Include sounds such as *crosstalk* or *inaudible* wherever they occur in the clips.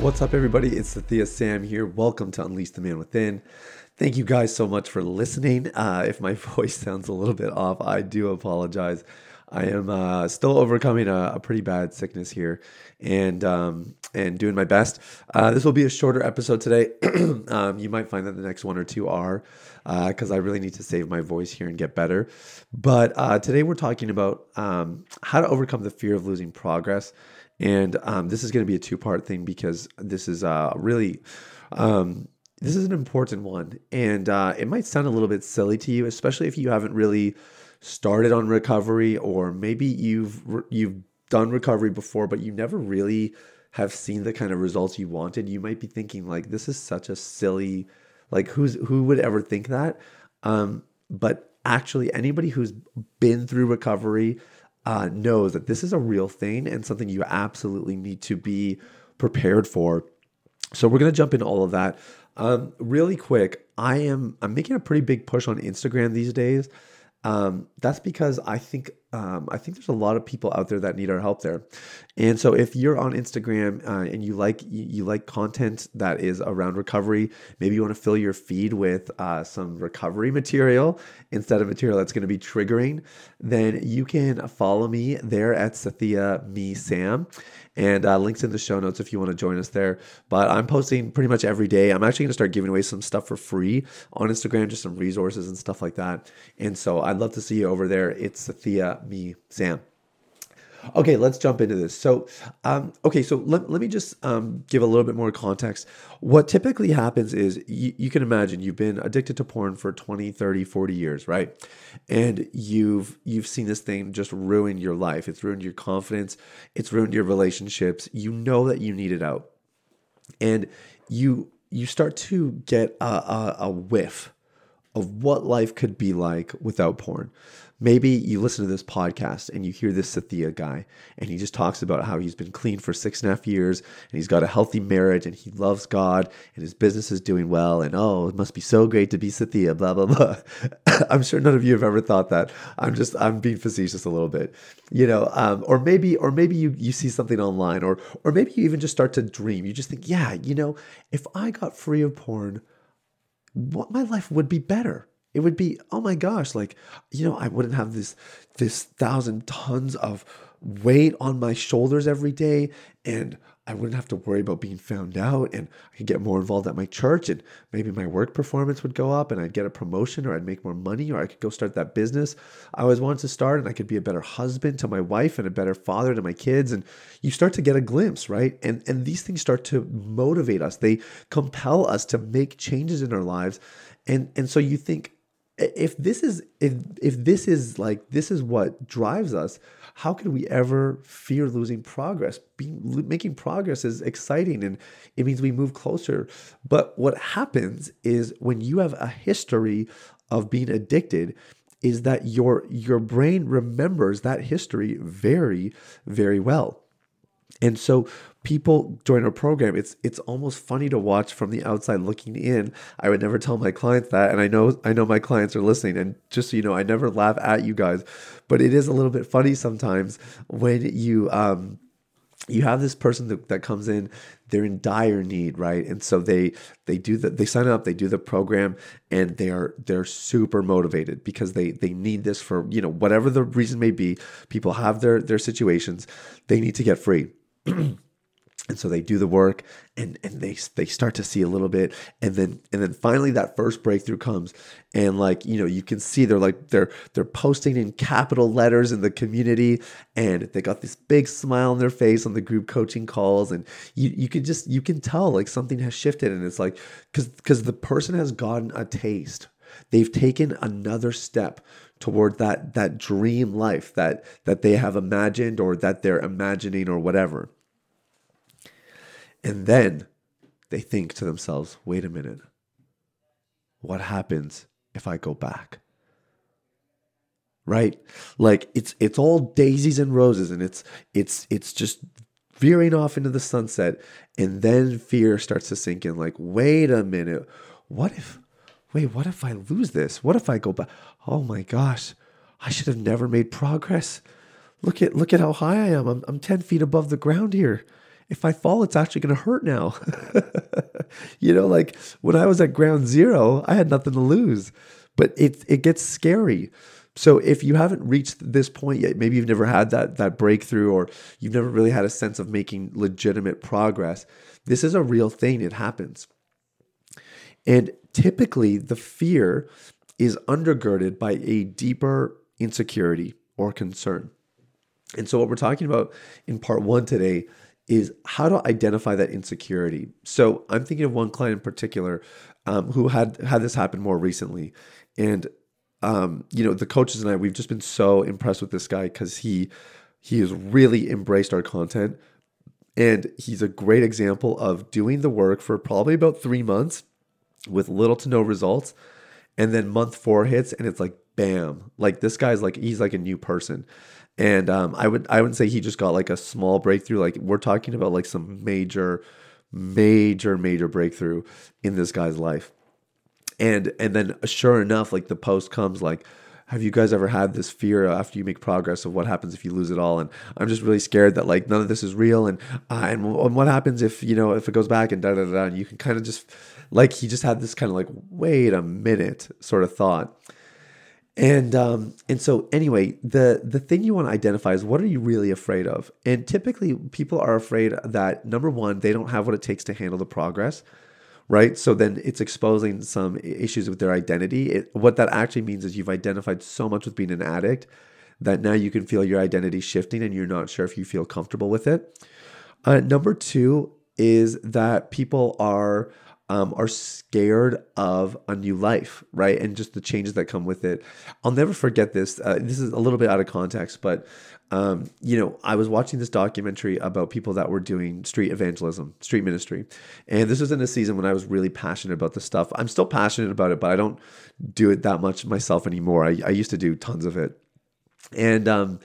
What's up, everybody? It's Sathiya Sam here. Welcome to Unleash the Man Within. Thank you guys so much for listening. Uh, if my *laughs* voice sounds a little bit off, I do apologize. I am uh, still overcoming a, a, pretty bad sickness here, and um, and doing my best. Uh, this will be a shorter episode today. *clears throat* um, you might find that the next one or two are, because uh, I really need to save my voice here and get better. But uh, today we're talking about um, how to overcome the fear of losing progress. And um, this is going to be a two part thing because this is uh, really. Um, this is an important one, and uh, it might sound a little bit silly to you, especially if you haven't really started on recovery, or maybe you've you've done recovery before, but you never really have seen the kind of results you wanted. You might be thinking like, "This is such a silly, like who's who would ever think that?" Um, but actually, anybody who's been through recovery uh, knows that this is a real thing and something you absolutely need to be prepared for. So we're gonna jump into all of that. Um, really quick, I am I'm making a pretty big push on Instagram these days. Um, that's because I think um, I think there's a lot of people out there that need our help there, and so if you're on Instagram uh, and you like you, you, like content that is around recovery, maybe you want to fill your feed with uh, some recovery material instead of material that's going to be triggering, then you can follow me there at Sathiya Me Sam, and uh, links in the show notes if you want to join us there. But I'm posting pretty much every day. I'm actually going to start giving away some stuff for free on Instagram, just some resources and stuff like that. And so I'd love to see you over there. It's Sathiya, me, Sam. Okay, let's jump into this. So, um, okay, so let, let me just um, give a little bit more context. What typically happens is you, you, can imagine you've been addicted to porn for 20, 30, 40 years, right? And you've you've seen this thing just ruin your life. It's ruined your confidence, it's ruined your relationships. You know that you need it out. And you you start to get a, a, a whiff of what life could be like without porn. Maybe you listen to this podcast and you hear this Sathiya guy, and he just talks about how he's been clean for six and a half years, and he's got a healthy marriage, and he loves God, and his business is doing well, and oh, it must be so great to be Sathiya, blah blah blah. *laughs* I'm sure none of you have ever thought that. I'm just I'm being facetious a little bit, you know. Um, or maybe or maybe you you see something online, or or maybe you even just start to dream. You just think, yeah, you know, if I got free of porn, what my life would be better. It would be, oh my gosh, like, you know, I wouldn't have this this thousand tons of weight on my shoulders every day. And I wouldn't have to worry about being found out and I could get more involved at my church and maybe my work performance would go up and I'd get a promotion or I'd make more money or I could go start that business I always wanted to start and I could be a better husband to my wife and a better father to my kids and you start to get a glimpse, right? And and these things start to motivate us. They compel us to make changes in our lives. And and so you think if this is if if this is like this is what drives us how could we ever fear losing progress? Being making progress is exciting and it means we move closer. But what happens is when you have a history of being addicted is that your your brain remembers that history very very well and so people join our program. It's it's almost funny to watch from the outside looking in. I would never tell my clients that, and I know I know my clients are listening. And just so you know, I never laugh at you guys, but it is a little bit funny sometimes when you um you have this person that, that comes in they're in dire need right and so they they do the they sign up they do the program and they are they're super motivated because they they need this for you know whatever the reason may be people have their their situations they need to get free *clears throat* and so they do the work and and they they start to see a little bit and then and then finally that first breakthrough comes and like you know you can see they're like they're they're posting in capital letters in the community and they got this big smile on their face on the group coaching calls and you you can just you can tell like something has shifted and it's like cuz cuz the person has gotten a taste. They've taken another step toward that that dream life that that they have imagined or that they're imagining or whatever And then they think to themselves, wait a minute, what happens if I go back? Right? Like it's it's all daisies and roses and it's it's it's just veering off into the sunset and then fear starts to sink in like wait a minute, what if wait, what if I lose this? What if I go back? Oh my gosh, I should have never made progress. Look at look at how high I am. I'm I'm 10 feet above the ground here. If I fall, it's actually gonna hurt now. *laughs* you know, like when I was at ground zero, I had nothing to lose. But it it gets scary. So if you haven't reached this point yet, maybe you've never had that that breakthrough or you've never really had a sense of making legitimate progress. This is a real thing. It happens. And typically the fear is undergirded by a deeper insecurity or concern. And so, what we're talking about in part one today is how to identify that insecurity. So, I'm thinking of one client in particular um, who had had this happen more recently, and um, you know, the coaches and I, we've just been so impressed with this guy because he he has really embraced our content, and he's a great example of doing the work for probably about three months with little to no results, and then month four hits, and it's like bam, like this guy's like he's like a new person. And um, I would I wouldn't say he just got like a small breakthrough. Like we're talking about like some major, major, major breakthrough in this guy's life. And and then sure enough, like the post comes like, have you guys ever had this fear after you make progress of what happens if you lose it all? And I'm just really scared that like none of this is real. And uh, and, and what happens if you know if it goes back and da da da. And you can kind of just like he just had this kind of like wait a minute sort of thought. And um, and so anyway, the the thing you want to identify is what are you really afraid of? And typically, people are afraid that number one, they don't have what it takes to handle the progress, right? So then it's exposing some issues with their identity. It, what that actually means is you've identified so much with being an addict that now you can feel your identity shifting, and you're not sure if you feel comfortable with it. Uh, number two is that people are um, are scared of a new life, right? And just the changes that come with it. I'll never forget this. Uh, this is a little bit out of context, but um, you know, I was watching this documentary about people that were doing street evangelism, street ministry, and this was in a season when I was really passionate about this stuff. I'm still passionate about it, but I don't do it that much myself anymore. I, I used to do tons of it, and um,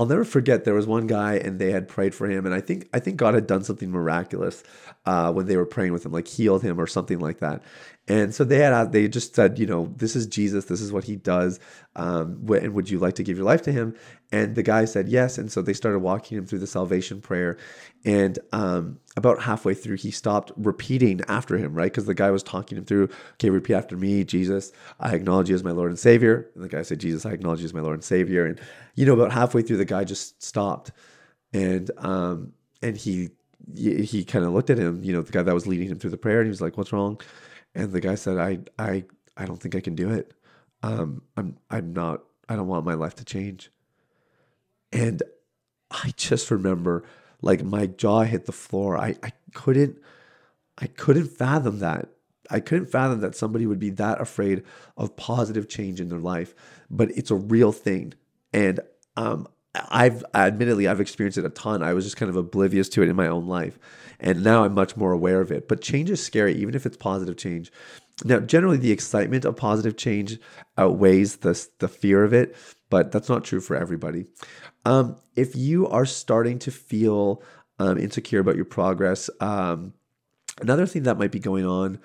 I'll never forget there was one guy and they had prayed for him and I think I think God had done something miraculous uh, when they were praying with him like healed him or something like that and so they had they just said you know this is Jesus. This is what he does. Um, and would you like to give your life to him? And the guy said yes. And so they started walking him through the salvation prayer. And um, about halfway through he stopped repeating after him right? Because the guy was talking him through okay repeat after me Jesus. I acknowledge you as my Lord and Savior. And the guy said Jesus I acknowledge you as my Lord and Savior. And you know about halfway through the guy just stopped. And um and he he kind of looked at him you know the guy that was leading him through the prayer and he was like what's wrong and the guy said i i i don't think i can do it. Um i'm i'm not i don't want my life to change. And i just remember like my jaw hit the floor. I i couldn't i couldn't fathom that. I couldn't fathom that somebody would be that afraid of positive change in their life, but it's a real thing. And um, I've admittedly I've experienced it a ton. I was just kind of oblivious to it in my own life, and now I'm much more aware of it. But change is scary, even if it's positive change. Now, generally, the excitement of positive change outweighs the the fear of it, but that's not true for everybody. Um, if you are starting to feel um, insecure about your progress, um, another thing that might be going on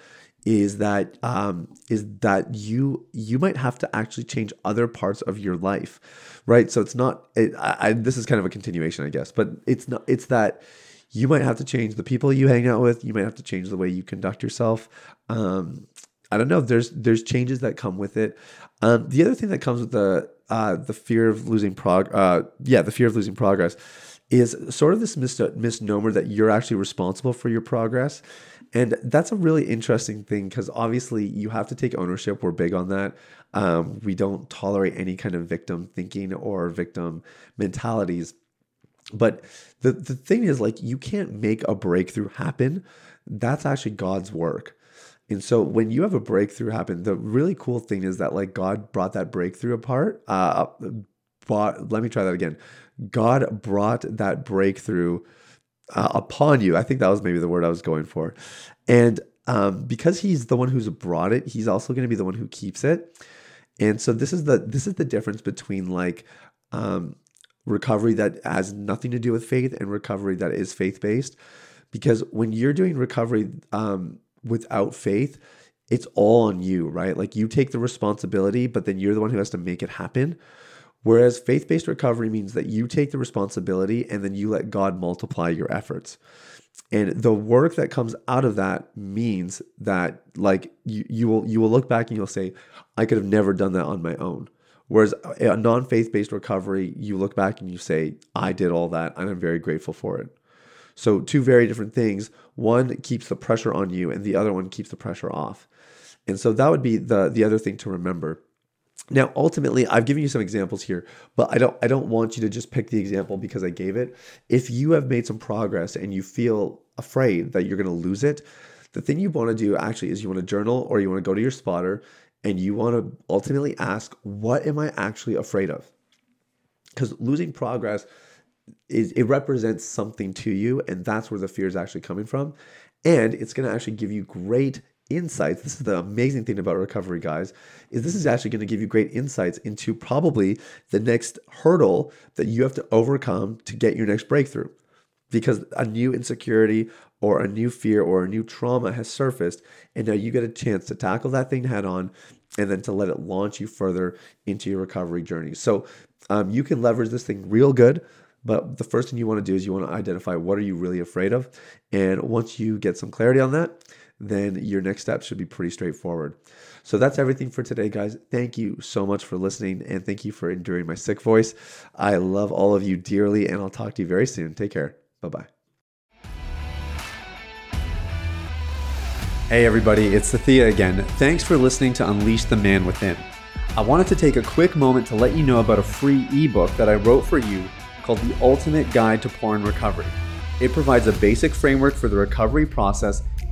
is that um, is that you you might have to actually change other parts of your life, right? So it's not. It, I, I, this is kind of a continuation, I guess, but it's not. It's that you might have to change the people you hang out with. You might have to change the way you conduct yourself. Um, I don't know. There's there's changes that come with it. Um, the other thing that comes with the uh, the fear of losing prog, uh, yeah, the fear of losing progress, is sort of this mis- misnomer that you're actually responsible for your progress. And that's a really interesting thing because obviously you have to take ownership. We're big on that. Um, we don't tolerate any kind of victim thinking or victim mentalities. But the, the thing is, like, you can't make a breakthrough happen. That's actually God's work. And so when you have a breakthrough happen, the really cool thing is that like God brought that breakthrough apart. Uh, brought, let me try that again. God brought that breakthrough uh, upon you. I think that was maybe the word I was going for. And um, because he's the one who's brought it, he's also going to be the one who keeps it. And so this is the this is the difference between like um, recovery that has nothing to do with faith and recovery that is faith based. Because when you're doing recovery um, without faith, it's all on you, right? Like you take the responsibility, but then you're the one who has to make it happen. Whereas faith based recovery means that you take the responsibility and then you let God multiply your efforts. And the work that comes out of that means that like you, you will you will look back and you'll say, I could have never done that on my own. Whereas a non-faith based recovery, you look back and you say, I did all that and I'm very grateful for it. So two very different things. One keeps the pressure on you and the other one keeps the pressure off. And so that would be the the other thing to remember. Now, ultimately, I've given you some examples here, but I don't I don't want you to just pick the example because I gave it. If you have made some progress and you feel afraid that you're going to lose it, the thing you want to do actually is you want to journal or you want to go to your spotter and you want to ultimately ask, what am I actually afraid of? Because losing progress is it represents something to you, and that's where the fear is actually coming from. And it's going to actually give you great insights. This is the amazing thing about recovery, guys, is this is actually going to give you great insights into probably the next hurdle that you have to overcome to get your next breakthrough. Because a new insecurity or a new fear or a new trauma has surfaced, and now you get a chance to tackle that thing head on and then to let it launch you further into your recovery journey. So um, you can leverage this thing real good. But the first thing you want to do is you want to identify what are you really afraid of. And once you get some clarity on that, then your next step should be pretty straightforward. So that's everything for today, guys. Thank you so much for listening and thank you for enduring my sick voice. I love all of you dearly and I'll talk to you very soon. Take care. Bye bye. Hey, everybody, it's Sathiya again. Thanks for listening to Unleash the Man Within. I wanted to take a quick moment to let you know about a free ebook that I wrote for you called The Ultimate Guide to Porn Recovery. It provides a basic framework for the recovery process